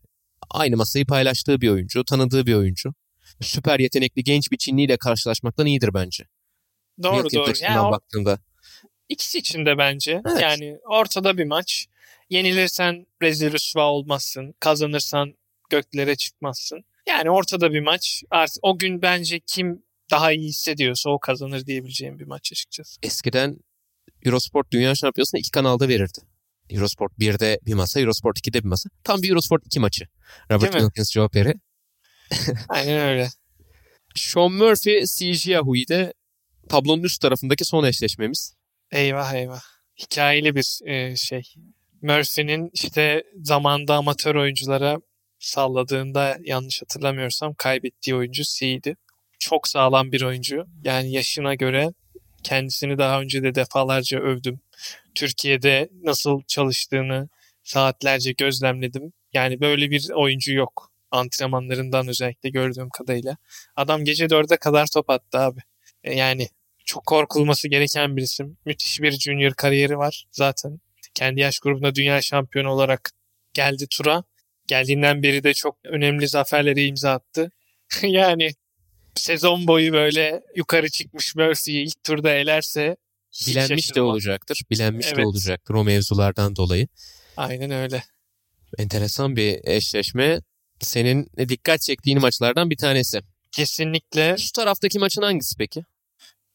aynı masayı paylaştığı bir oyuncu, tanıdığı bir oyuncu. Süper yetenekli genç bir Çinli ile karşılaşmaktan iyidir bence. Doğru Milkins doğru. Yani o, baktığında. ikisi için de bence. Evet. Yani ortada bir maç. Yenilirsen rezil rüsva olmazsın. Kazanırsan göklere çıkmazsın. Yani ortada bir maç. Artık o gün bence kim daha iyi hissediyorsa o kazanır diyebileceğim bir maç açıkçası. Eskiden Eurosport Dünya Şampiyonası'nı iki kanalda verirdi. Eurosport 1'de bir masa, Eurosport 2'de bir masa. Tam bir Eurosport 2 maçı. Robert Değil mi? Milkins, Joe Perry. Aynen öyle. Sean Murphy, CJ Yahui'de tablonun üst tarafındaki son eşleşmemiz. Eyvah eyvah. Hikayeli bir e, şey. Murphy'nin işte zamanda amatör oyunculara salladığında yanlış hatırlamıyorsam kaybettiği oyuncu C'ydi. Çok sağlam bir oyuncu. Yani yaşına göre kendisini daha önce de defalarca övdüm. Türkiye'de nasıl çalıştığını saatlerce gözlemledim. Yani böyle bir oyuncu yok. Antrenmanlarından özellikle gördüğüm kadarıyla. Adam gece dörde kadar top attı abi. E, Yani çok korkulması gereken bir isim. Müthiş bir junior kariyeri var zaten. Kendi yaş grubunda dünya şampiyonu olarak geldi tura. Geldiğinden beri de çok önemli zaferleri imza attı. yani sezon boyu böyle yukarı çıkmış Mercy'yi ilk turda elerse Bilenmiş de olacaktır. Bilenmiş evet. de olacaktır o mevzulardan dolayı. Aynen öyle. Enteresan bir eşleşme. Senin dikkat çektiğin maçlardan bir tanesi. Kesinlikle. Üst taraftaki maçın hangisi peki?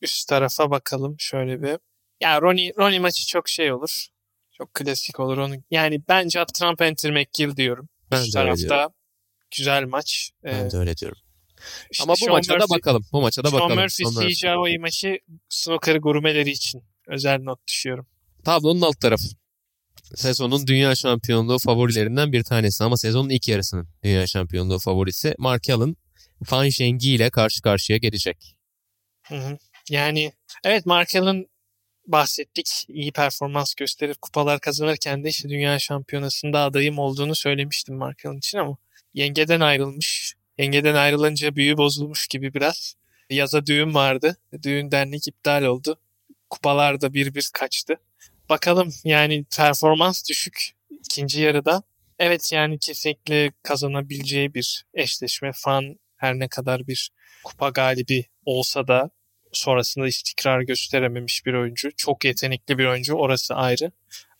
Üst tarafa bakalım şöyle bir. Ya Ronnie, Ronnie maçı çok şey olur. Çok klasik olur onu. Yani bence Trump Enter McGill diyorum. Ben Üst de tarafta diyorum. güzel maç. Ben Ee, de öyle diyorum. işte Ama bu Sean maça da Murphy- bakalım. Bu maça da Sean bakalım. Murphy, Sean Murphy. CJ maçı snooker gurmeleri için özel not düşüyorum. Tablonun alt tarafı. Sezonun dünya şampiyonluğu favorilerinden bir tanesi ama sezonun ilk yarısının dünya şampiyonluğu favorisi Mark Allen Fan Zhengyi ile karşı karşıya gelecek. Hı hı. Yani evet Markel'ın bahsettik. iyi performans gösterip kupalar kazanırken de işte dünya şampiyonasında adayım olduğunu söylemiştim Markel'ın için ama yengeden ayrılmış. Yengeden ayrılınca büyü bozulmuş gibi biraz. Yaza düğün vardı. Düğün dernek iptal oldu. Kupalar da bir bir kaçtı. Bakalım yani performans düşük ikinci yarıda. Evet yani kesinlikle kazanabileceği bir eşleşme. Fan her ne kadar bir kupa galibi olsa da sonrasında istikrar gösterememiş bir oyuncu. Çok yetenekli bir oyuncu orası ayrı.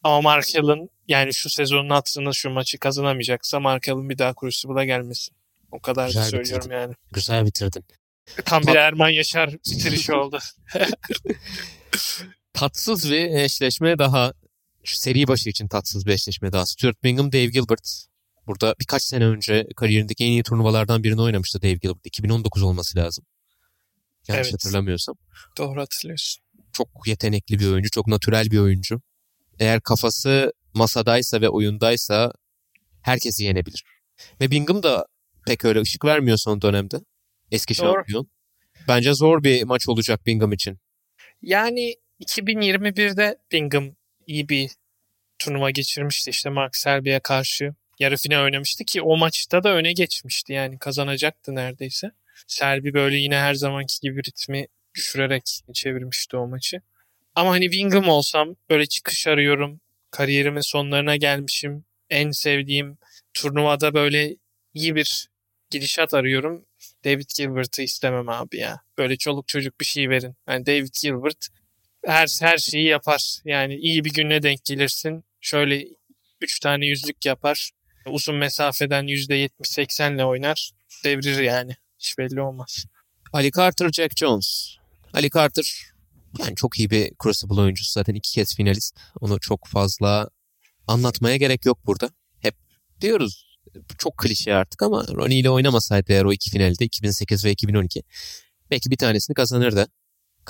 Ama Mark Allen yani şu sezonun hatırına şu maçı kazanamayacaksa Mark Allen bir daha Crucible'a gelmesin. O kadar da Güzel söylüyorum bitirdin. yani. Güzel bitirdin. Tam bir Erman Yaşar bitirişi oldu. Tatsız bir eşleşme daha. Şu seri başı için tatsız bir eşleşme daha. Stuart Bingham, Dave Gilbert. Burada birkaç sene önce kariyerindeki en iyi turnuvalardan birini oynamıştı Dave Gilbert. 2019 olması lazım. Yanlış Evet. hatırlamıyorsam. Doğru hatırlıyorsun. Çok yetenekli bir oyuncu, çok natürel bir oyuncu. Eğer kafası masadaysa ve oyundaysa herkesi yenebilir. Ve Bingham da pek öyle ışık vermiyor son dönemde. Eski Doğru. şampiyon. Bence zor bir maç olacak Bingham için. Yani 2021'de Bingham iyi bir turnuva geçirmişti işte Mark Selby'e karşı. Yarı final oynamıştı ki o maçta da öne geçmişti yani kazanacaktı neredeyse. Selby böyle yine her zamanki gibi ritmi düşürerek çevirmişti o maçı. Ama hani Bingham olsam böyle çıkış arıyorum. Kariyerimin sonlarına gelmişim. En sevdiğim turnuvada böyle iyi bir gidişat arıyorum. David Gilbert'ı istemem abi ya. Böyle çoluk çocuk bir şey verin. Yani David Gilbert her her şeyi yapar. Yani iyi bir güne denk gelirsin. Şöyle 3 tane yüzlük yapar. Uzun mesafeden %70-80 ile oynar. Devirir yani. Hiç belli olmaz. Ali Carter, Jack Jones. Ali Carter yani çok iyi bir Crucible oyuncusu. Zaten iki kez finalist. Onu çok fazla anlatmaya gerek yok burada. Hep diyoruz çok klişe artık ama Ronnie ile oynamasaydı eğer o iki finalde 2008 ve 2012 belki bir tanesini kazanırdı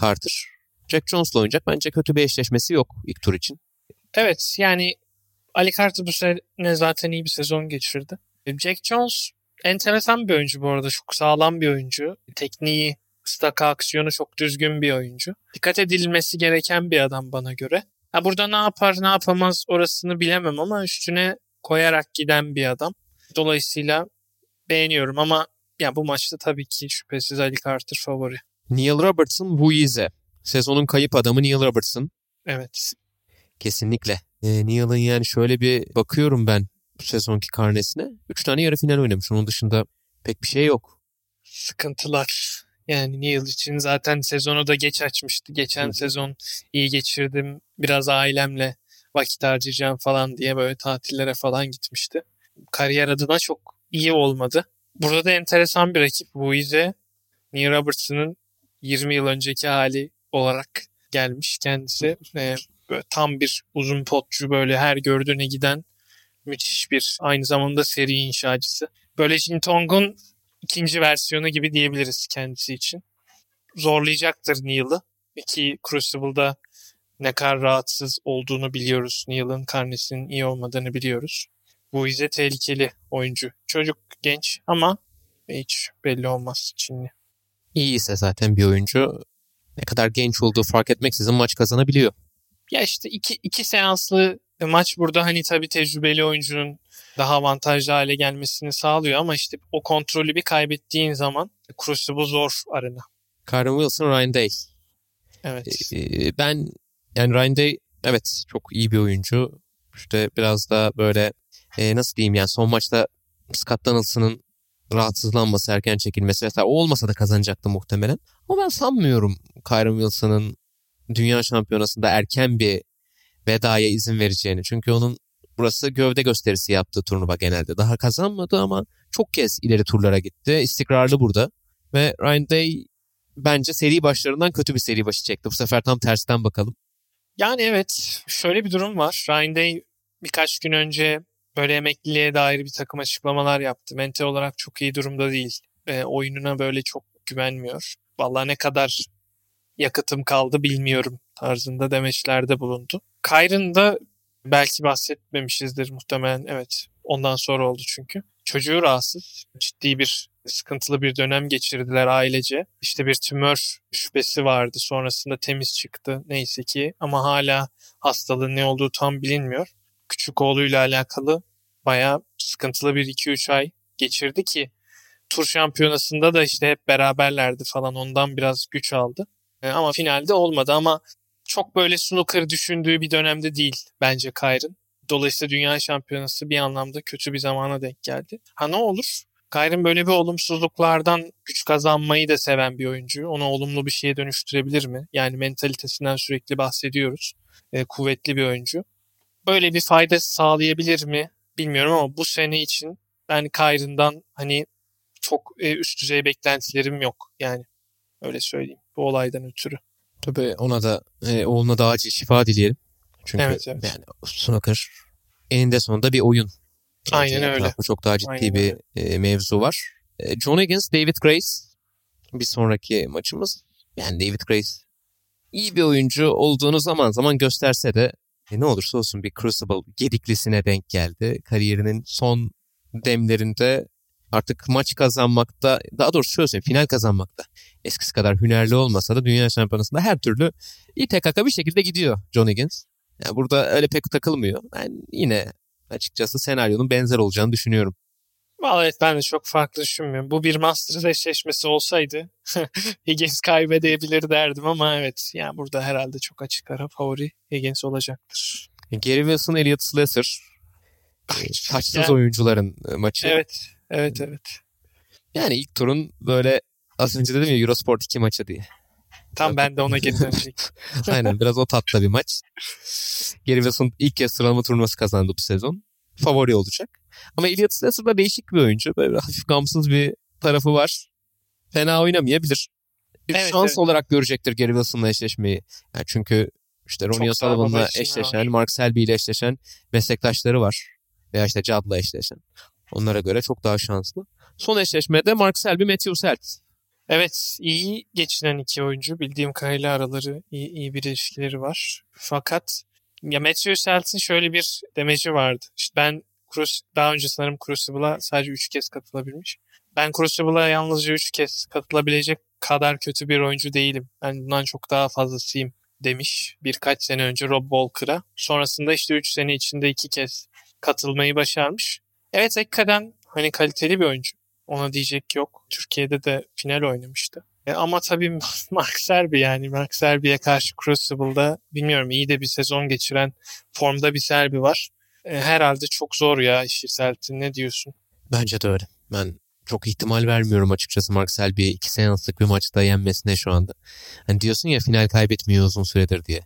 Carter. Jack Jones'la oynayacak. Bence kötü bir eşleşmesi yok ilk tur için. Evet yani Ali Carter bu sene zaten iyi bir sezon geçirdi. Jack Jones enteresan bir oyuncu bu arada. Çok sağlam bir oyuncu. Tekniği, staka aksiyonu çok düzgün bir oyuncu. Dikkat edilmesi gereken bir adam bana göre. Ha burada ne yapar ne yapamaz orasını bilemem ama üstüne koyarak giden bir adam. Dolayısıyla beğeniyorum ama ya bu maçta tabii ki şüphesiz Ali Carter favori. Neil Robertson, Buize. Sezonun kayıp adamı Neil Robertson. Evet. Kesinlikle. Ee, Neil'ın yani şöyle bir bakıyorum ben bu sezonki karnesine. Üç tane yarı final oynamış. Onun dışında pek bir şey yok. Sıkıntılar. Yani Neil için zaten sezonu da geç açmıştı. Geçen Hı. sezon iyi geçirdim. Biraz ailemle vakit harcayacağım falan diye böyle tatillere falan gitmişti. Kariyer adına çok iyi olmadı. Burada da enteresan bir rakip Buize. Neil Robertson'ın 20 yıl önceki hali olarak gelmiş kendisi. Böyle tam bir uzun potçu böyle her gördüğüne giden müthiş bir aynı zamanda seri inşacısı. Böyle Jintong'un ikinci versiyonu gibi diyebiliriz kendisi için. Zorlayacaktır Neil'ı. Ki Crucible'da ne kadar rahatsız olduğunu biliyoruz. Neil'ın karnesinin iyi olmadığını biliyoruz. Bu ise tehlikeli oyuncu. Çocuk genç ama hiç belli olmaz Çinli. İyi ise zaten bir oyuncu ne kadar genç olduğu fark etmeksizin maç kazanabiliyor. Ya işte iki, iki seanslı maç burada hani tabii tecrübeli oyuncunun daha avantajlı hale gelmesini sağlıyor ama işte o kontrolü bir kaybettiğin zaman Crucible zor arena. Kyron Wilson, Ryan Day. Evet. Ee, ben yani Ryan Day evet çok iyi bir oyuncu. İşte biraz da böyle e, nasıl diyeyim yani son maçta Scott Donaldson'ın rahatsızlanması, erken çekilmesi vesaire o olmasa da kazanacaktı muhtemelen. Ama ben sanmıyorum Kyron Wilson'ın dünya şampiyonasında erken bir vedaya izin vereceğini. Çünkü onun burası gövde gösterisi yaptığı turnuva genelde. Daha kazanmadı ama çok kez ileri turlara gitti. İstikrarlı burada. Ve Ryan Day bence seri başlarından kötü bir seri başı çekti. Bu sefer tam tersten bakalım. Yani evet şöyle bir durum var. Ryan Day birkaç gün önce böyle emekliliğe dair bir takım açıklamalar yaptı. Mental olarak çok iyi durumda değil. E, oyununa böyle çok güvenmiyor. Vallahi ne kadar yakıtım kaldı bilmiyorum tarzında demeçlerde bulundu. Kyron da belki bahsetmemişizdir muhtemelen. Evet ondan sonra oldu çünkü. Çocuğu rahatsız. Ciddi bir sıkıntılı bir dönem geçirdiler ailece. İşte bir tümör şüphesi vardı. Sonrasında temiz çıktı neyse ki. Ama hala hastalığın ne olduğu tam bilinmiyor. Küçük oğluyla alakalı bayağı sıkıntılı bir 2-3 ay geçirdi ki tur şampiyonasında da işte hep beraberlerdi falan ondan biraz güç aldı. E, ama finalde olmadı ama çok böyle snooker düşündüğü bir dönemde değil bence Kyron. Dolayısıyla dünya şampiyonası bir anlamda kötü bir zamana denk geldi. Ha ne olur? Kyron böyle bir olumsuzluklardan güç kazanmayı da seven bir oyuncu. Onu olumlu bir şeye dönüştürebilir mi? Yani mentalitesinden sürekli bahsediyoruz. E, kuvvetli bir oyuncu. Böyle bir fayda sağlayabilir mi? Bilmiyorum ama bu sene için ben Kyron'dan hani çok e, üst düzey beklentilerim yok. Yani öyle söyleyeyim bu olaydan ötürü. Tabii ona da e, oğluna da acil şifa dileyelim. Çünkü Evet, evet. yani snooker eninde sonunda bir oyun. Aynen öyle. etrafında Çok daha ciddi Aynen bir e, mevzu var. E, John Higgins, David Grace bir sonraki maçımız. Yani David Grace iyi bir oyuncu olduğunu zaman zaman gösterse de e, ne olursa olsun bir Crucible gediklisine denk geldi. Kariyerinin son demlerinde artık maç kazanmakta, daha doğrusu şöyle söyleyeyim, final kazanmakta eskisi kadar hünerli olmasa da dünya şampiyonasında her türlü İTKK bir şekilde gidiyor John Higgins. Yani burada öyle pek takılmıyor. Ben yine açıkçası senaryonun benzer olacağını düşünüyorum. Vallahi evet, ben de çok farklı düşünmüyorum. Bu bir Masters eşleşmesi olsaydı Higgins kaybedebilir derdim ama evet yani burada herhalde çok açık ara favori Higgins olacaktır. Gary Wilson, Elliot Slesser taçsız Yani- oyuncuların e, maçı. Evet, evet, evet. Yani ilk turun böyle az önce dedim ya Eurosport 2 maçı diye. Tam ben de ona geri dönecektim. Aynen biraz o tatta bir maç. Gary Wilson ilk kez sıralama turnuvası kazandı bu sezon. Favori olacak. Ama Elliot Slesser da değişik bir oyuncu. Böyle hafif gamsız bir tarafı var. Fena oynamayabilir. Bir Evet, şans evet. olarak görecektir Gary Wilson'la eşleşmeyi. Yani çünkü işte Ronnie O'Sullivan'la eşleşen, var. Mark Selby ile eşleşen meslektaşları var. Veya işte Judd'la eşleşen. Onlara göre çok daha şanslı. Son eşleşmede Mark Selby, Matthew Selt. Evet, iyi geçinen iki oyuncu. Bildiğim kadarıyla araları iyi, iyi bir ilişkileri var. Fakat ya Matthew Selt'in şöyle bir demeci vardı. İşte ben Crus- daha önce sanırım Crucible'a sadece 3 kez katılabilmiş. Ben Crucible'a yalnızca 3 kez katılabilecek kadar kötü bir oyuncu değilim. Ben bundan çok daha fazlasıyım demiş birkaç sene önce Rob Walker'a. Sonrasında işte 3 sene içinde 2 kez katılmayı başarmış. Evet hakikaten hani kaliteli bir oyuncu. Ona diyecek yok. Türkiye'de de final oynamıştı. E, ama tabii Mark Serbi yani Mark Serbi'ye karşı Crucible'da bilmiyorum iyi de bir sezon geçiren formda bir Serbi var. E, herhalde çok zor ya işi Seltin ne diyorsun? Bence de öyle. Ben çok ihtimal vermiyorum açıkçası Mark Selby'ye iki seanslık bir maçta yenmesine şu anda. Hani diyorsun ya final kaybetmiyor uzun süredir diye.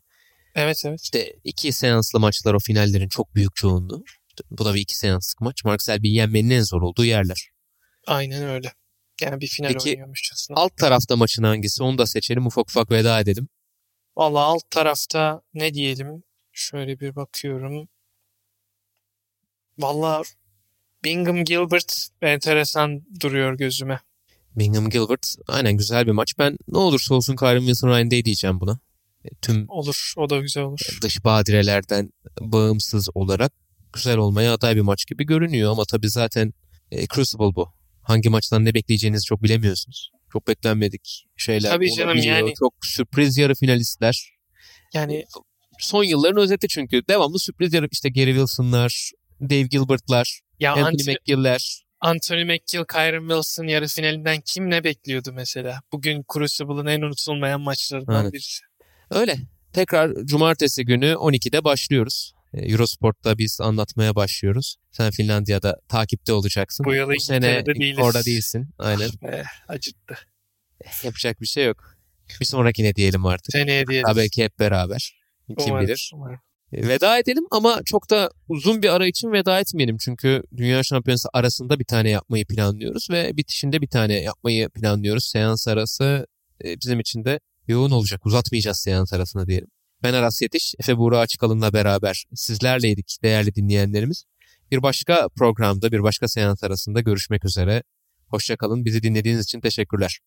Evet evet. İşte iki seanslı maçlar o finallerin çok büyük çoğunluğu. Bu da bir iki seanslık maç. Mark Selby'yi yenmenin en zor olduğu yerler. Aynen öyle. Yani bir final Peki, oynuyormuşçasına. Alt tarafta maçın hangisi onu da seçelim ufak ufak veda edelim. Valla alt tarafta ne diyelim? Şöyle bir bakıyorum. Valla Bingham Gilbert enteresan duruyor gözüme. Bingham Gilbert aynen güzel bir maç. Ben ne olursa olsun Kyron Wilson Ryan Day diyeceğim buna. E, Tüm Olur. O da güzel olur. dış badirelerden bağımsız olarak güzel olmaya aday bir maç gibi görünüyor ama tabii zaten e, Crucible bu. Hangi maçtan ne bekleyeceğinizi çok bilemiyorsunuz. Çok beklenmedik şeyler Tabii canım, olabiliyor. yani- Çok sürpriz yarı finalistler. Yani Son yılların özeti çünkü. Devamlı sürpriz yarı işte Gary Wilson'lar, Dave Gilbert'lar, ya Anthony Anthony, McGill'ler. Anthony McGill, Kyron Wilson yarı finalinden kim ne bekliyordu mesela? Bugün Crucible'ın en unutulmayan maçlarından Aynen. birisi. Öyle. Tekrar cumartesi günü 12'de başlıyoruz. E, Eurosport'ta biz anlatmaya başlıyoruz. Sen Finlandiya'da takipte olacaksın. Bu yıl Bu sene değiliz. orada değilsin. Aynen. Eh, acıttı. Yapacak bir şey yok. Bir sonrakine diyelim artık. Seneye diyelim. Ha, belki hep beraber. Kim Umarım, bilir. umarım. E, Veda edelim ama çok da uzun bir ara için veda etmeyelim. Çünkü Dünya Şampiyonası arasında bir tane yapmayı planlıyoruz ve bitişinde bir tane yapmayı planlıyoruz. Seans arası e, bizim için de yoğun olacak. Uzatmayacağız seans arasını diyelim. Ben Aras Yetiş, Efe Buğra Açıkalın'la beraber sizlerleydik değerli dinleyenlerimiz. Bir başka programda, bir başka seans arasında görüşmek üzere. Hoşçakalın. Bizi dinlediğiniz için teşekkürler.